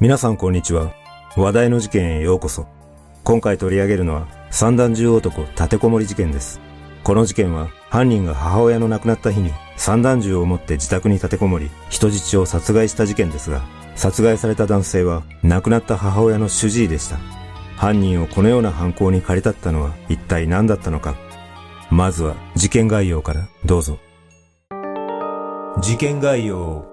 皆さんこんにちは。話題の事件へようこそ。今回取り上げるのは三段銃男立てこもり事件です。この事件は犯人が母親の亡くなった日に三段銃を持って自宅に立てこもり人質を殺害した事件ですが、殺害された男性は亡くなった母親の主治医でした。犯人をこのような犯行に駆り立ったのは一体何だったのか。まずは事件概要からどうぞ。事件概要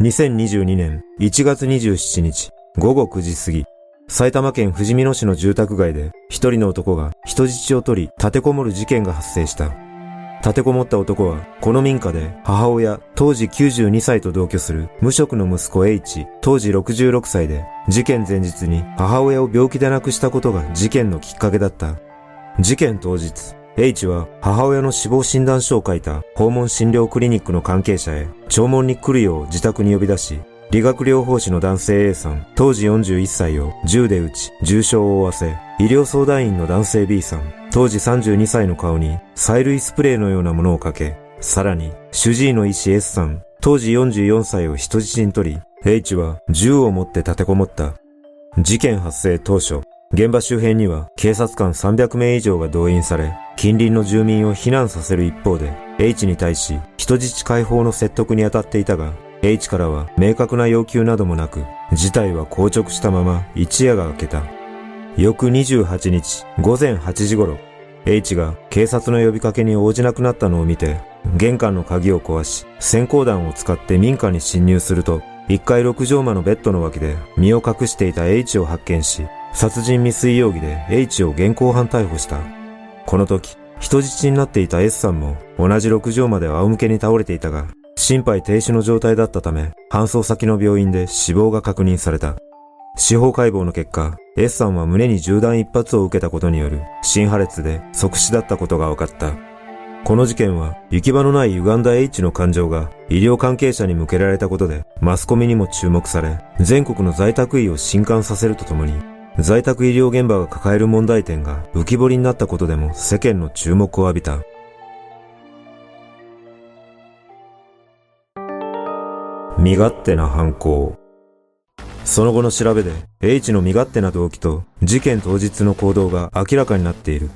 2022年1月27日午後9時過ぎ、埼玉県ふじみ野市の住宅街で一人の男が人質を取り立てこもる事件が発生した。立てこもった男はこの民家で母親当時92歳と同居する無職の息子 H 当時66歳で事件前日に母親を病気で亡くしたことが事件のきっかけだった。事件当日、H は母親の死亡診断書を書いた訪問診療クリニックの関係者へ弔問に来るよう自宅に呼び出し、理学療法士の男性 A さん、当時41歳を銃で撃ち、重傷を負わせ、医療相談員の男性 B さん、当時32歳の顔に催涙スプレーのようなものをかけ、さらに主治医の医師 S さん、当時44歳を人質に取り、H は銃を持って立てこもった。事件発生当初、現場周辺には警察官300名以上が動員され、近隣の住民を避難させる一方で、H に対し人質解放の説得に当たっていたが、H からは明確な要求などもなく、事態は硬直したまま一夜が明けた。翌28日午前8時頃、H が警察の呼びかけに応じなくなったのを見て、玄関の鍵を壊し、閃光弾を使って民家に侵入すると、1階6畳間のベッドの脇で身を隠していた H を発見し、殺人未遂容疑で H を現行犯逮捕した。この時、人質になっていた S さんも同じ6畳間で仰向けに倒れていたが、心肺停止の状態だったため、搬送先の病院で死亡が確認された。司法解剖の結果、S さんは胸に銃弾一発を受けたことによる心破裂で即死だったことが分かった。この事件は行き場のない歪んだ H の感情が医療関係者に向けられたことでマスコミにも注目され、全国の在宅医を震撼させるとともに、在宅医療現場が抱える問題点が浮き彫りになったことでも世間の注目を浴びた。身勝手な犯行。その後の調べで H の身勝手な動機と事件当日の行動が明らかになっている。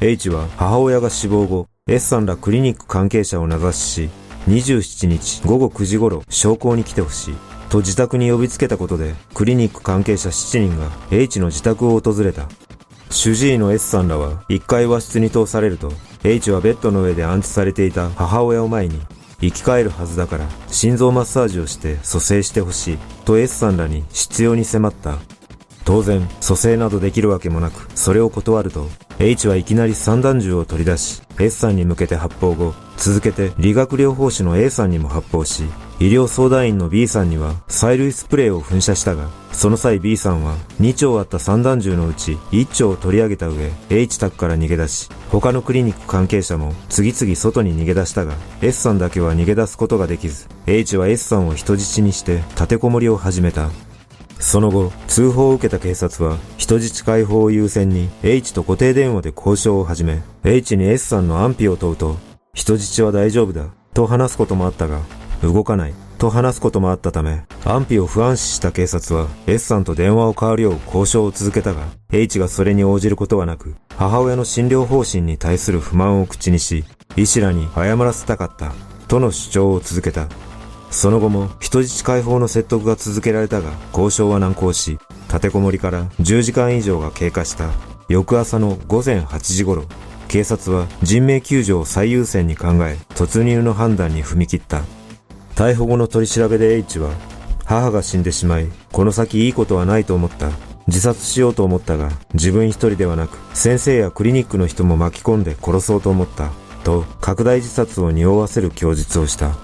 H は母親が死亡後、S さんらクリニック関係者を名指しし、27日午後9時頃証拠に来てほしい。と自宅に呼びつけたことで、クリニック関係者7人が H の自宅を訪れた。主治医の S さんらは1階和室に通されると、H はベッドの上で安置されていた母親を前に、生き返るはずだから心臓マッサージをして蘇生してほしいと S さんらに必要に迫った。当然、蘇生などできるわけもなく、それを断ると、H はいきなり散弾銃を取り出し、S さんに向けて発砲後、続けて理学療法士の A さんにも発砲し、医療相談員の B さんには催涙スプレーを噴射したが、その際 B さんは2丁あった散弾銃のうち1丁を取り上げた上、H 宅から逃げ出し、他のクリニック関係者も次々外に逃げ出したが、S さんだけは逃げ出すことができず、H は S さんを人質にして立てこもりを始めた。その後、通報を受けた警察は、人質解放を優先に H と固定電話で交渉を始め、H に S さんの安否を問うと、人質は大丈夫だ、と話すこともあったが、動かない、と話すこともあったため、安否を不安視した警察は、S さんと電話を代わるよう交渉を続けたが、H がそれに応じることはなく、母親の診療方針に対する不満を口にし、医師らに謝らせたかった、との主張を続けた。その後も人質解放の説得が続けられたが交渉は難航し、立てこもりから10時間以上が経過した翌朝の午前8時頃、警察は人命救助を最優先に考え突入の判断に踏み切った。逮捕後の取り調べで H は母が死んでしまい、この先いいことはないと思った。自殺しようと思ったが、自分一人ではなく、先生やクリニックの人も巻き込んで殺そうと思った。と、拡大自殺を匂わせる供述をした。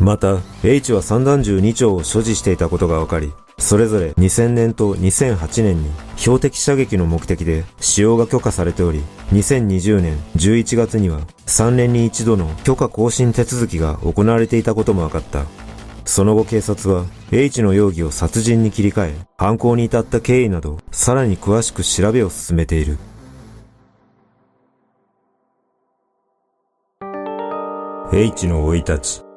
また、H は散弾銃2丁を所持していたことが分かり、それぞれ2000年と2008年に標的射撃の目的で使用が許可されており、2020年11月には3年に一度の許可更新手続きが行われていたことも分かった。その後警察は H の容疑を殺人に切り替え、犯行に至った経緯など、さらに詳しく調べを進めている。H の生い立ち。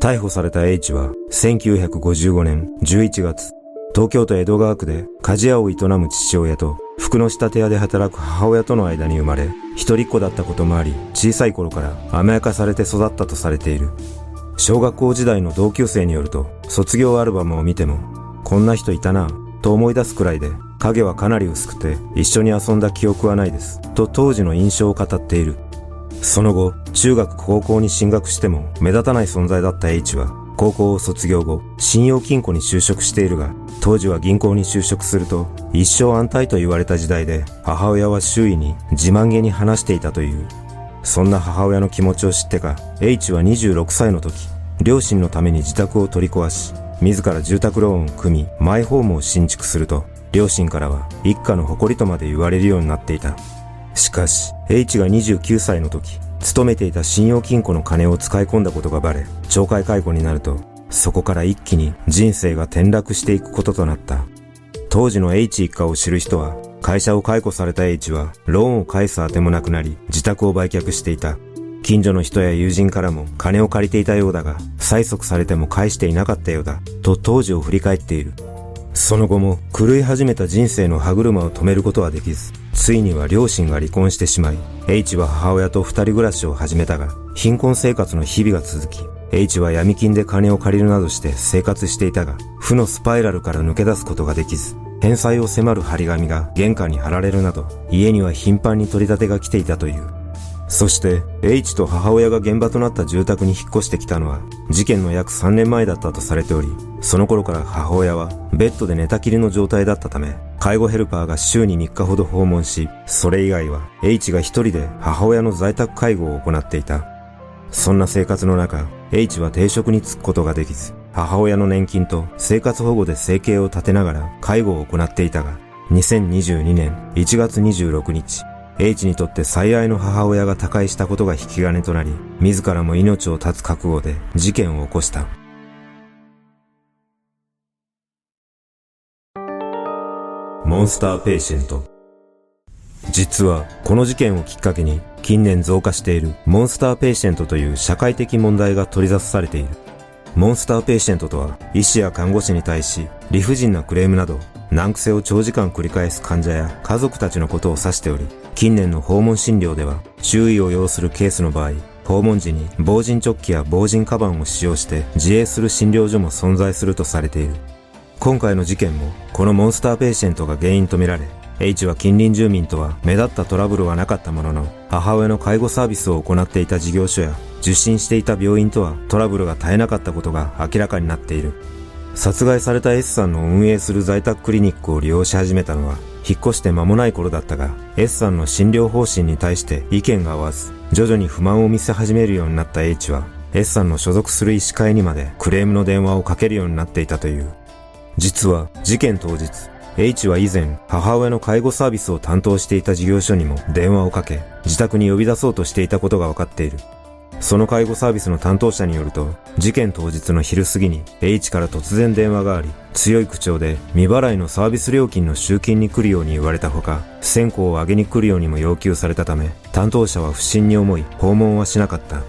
逮捕された H は1955年11月、東京都江戸川区で鍛冶屋を営む父親と服の仕立て屋で働く母親との間に生まれ、一人っ子だったこともあり、小さい頃から甘やかされて育ったとされている。小学校時代の同級生によると、卒業アルバムを見ても、こんな人いたな、と思い出すくらいで、影はかなり薄くて、一緒に遊んだ記憶はないです、と当時の印象を語っている。その後、中学高校に進学しても目立たない存在だった H は、高校を卒業後、信用金庫に就職しているが、当時は銀行に就職すると、一生安泰と言われた時代で、母親は周囲に自慢げに話していたという。そんな母親の気持ちを知ってか、H は26歳の時、両親のために自宅を取り壊し、自ら住宅ローンを組み、マイホームを新築すると、両親からは一家の誇りとまで言われるようになっていた。しかし、H が29歳の時、勤めていた信用金庫の金を使い込んだことがバレ、懲戒解雇になると、そこから一気に人生が転落していくこととなった。当時の H 一家を知る人は、会社を解雇された H は、ローンを返すあてもなくなり、自宅を売却していた。近所の人や友人からも金を借りていたようだが、催促されても返していなかったようだ、と当時を振り返っている。その後も狂い始めた人生の歯車を止めることはできず、ついには両親が離婚してしまい、H は母親と二人暮らしを始めたが、貧困生活の日々が続き、H は闇金で金を借りるなどして生活していたが、負のスパイラルから抜け出すことができず、返済を迫る張り紙が玄関に貼られるなど、家には頻繁に取り立てが来ていたという。そして、H と母親が現場となった住宅に引っ越してきたのは、事件の約3年前だったとされており、その頃から母親は、ベッドで寝たきりの状態だったため、介護ヘルパーが週に3日ほど訪問し、それ以外は、H が一人で母親の在宅介護を行っていた。そんな生活の中、H は定職に就くことができず、母親の年金と生活保護で生計を立てながら介護を行っていたが、2022年1月26日、H にとって最愛の母親が他界したことが引き金となり、自らも命を絶つ覚悟で事件を起こした。モンスターペーシェント。実は、この事件をきっかけに、近年増加しているモンスターペーシェントという社会的問題が取り沙汰されている。モンスターペーシェントとは、医師や看護師に対し、理不尽なクレームなど、難癖を長時間繰り返す患者や家族たちのことを指しており、近年の訪問診療では、注意を要するケースの場合、訪問時に防塵チョッキや防塵カバンを使用して自衛する診療所も存在するとされている。今回の事件も、このモンスターペーシェントが原因とみられ、H は近隣住民とは目立ったトラブルはなかったものの、母親の介護サービスを行っていた事業所や受診していた病院とはトラブルが絶えなかったことが明らかになっている。殺害された S さんの運営する在宅クリニックを利用し始めたのは、引っ越して間もない頃だったが、S さんの診療方針に対して意見が合わず、徐々に不満を見せ始めるようになった H は、S さんの所属する医師会にまでクレームの電話をかけるようになっていたという。実は、事件当日、H は以前、母親の介護サービスを担当していた事業所にも電話をかけ、自宅に呼び出そうとしていたことが分かっている。その介護サービスの担当者によると、事件当日の昼過ぎに H から突然電話があり、強い口調で未払いのサービス料金の集金に来るように言われたほか、線香を上げに来るようにも要求されたため、担当者は不審に思い、訪問はしなかった。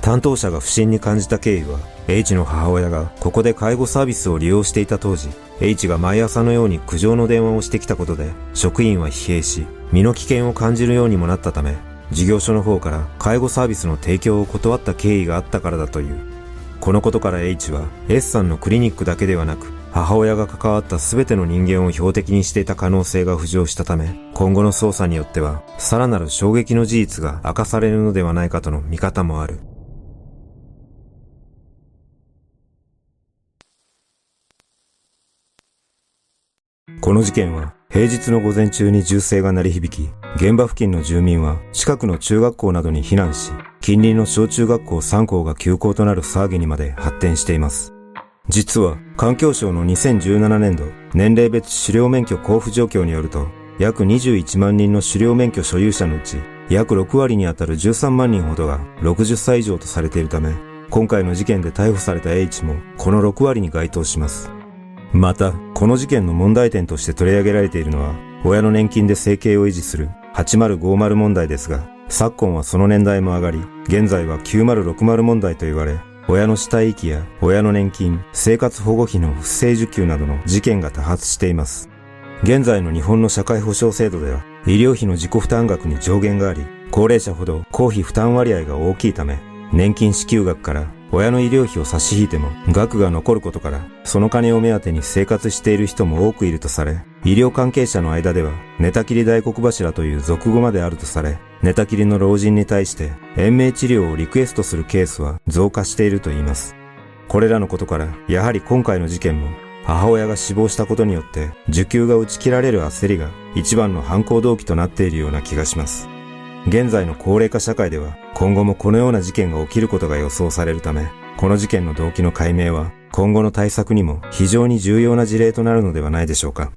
担当者が不審に感じた経緯は、H の母親がここで介護サービスを利用していた当時、H が毎朝のように苦情の電話をしてきたことで、職員は疲弊し、身の危険を感じるようにもなったため、事業所の方から介護サービスの提供を断った経緯があったからだという。このことから H は S さんのクリニックだけではなく、母親が関わった全ての人間を標的にしていた可能性が浮上したため、今後の捜査によっては、さらなる衝撃の事実が明かされるのではないかとの見方もある。この事件は平日の午前中に銃声が鳴り響き、現場付近の住民は近くの中学校などに避難し、近隣の小中学校3校が休校となる騒ぎにまで発展しています。実は環境省の2017年度年齢別狩猟免許交付状況によると、約21万人の狩猟免許所有者のうち、約6割にあたる13万人ほどが60歳以上とされているため、今回の事件で逮捕された H もこの6割に該当します。また、この事件の問題点として取り上げられているのは、親の年金で生計を維持する8050問題ですが、昨今はその年代も上がり、現在は9060問題と言われ、親の死体遺棄や親の年金、生活保護費の不正受給などの事件が多発しています。現在の日本の社会保障制度では、医療費の自己負担額に上限があり、高齢者ほど公費負担割合が大きいため、年金支給額から親の医療費を差し引いても額が残ることから、その金を目当てに生活している人も多くいるとされ、医療関係者の間では、寝たきり大黒柱という俗語まであるとされ、寝たきりの老人に対して延命治療をリクエストするケースは増加していると言います。これらのことから、やはり今回の事件も、母親が死亡したことによって受給が打ち切られる焦りが一番の犯行動機となっているような気がします。現在の高齢化社会では今後もこのような事件が起きることが予想されるため、この事件の動機の解明は今後の対策にも非常に重要な事例となるのではないでしょうか。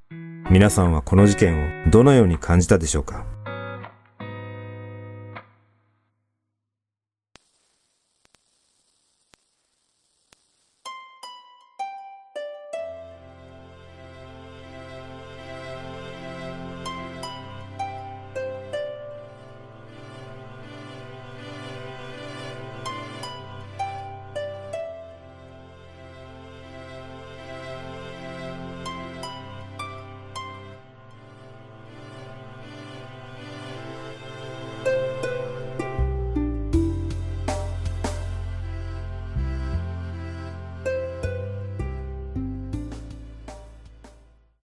皆さんはこの事件をどのように感じたでしょうか？